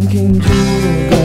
Don't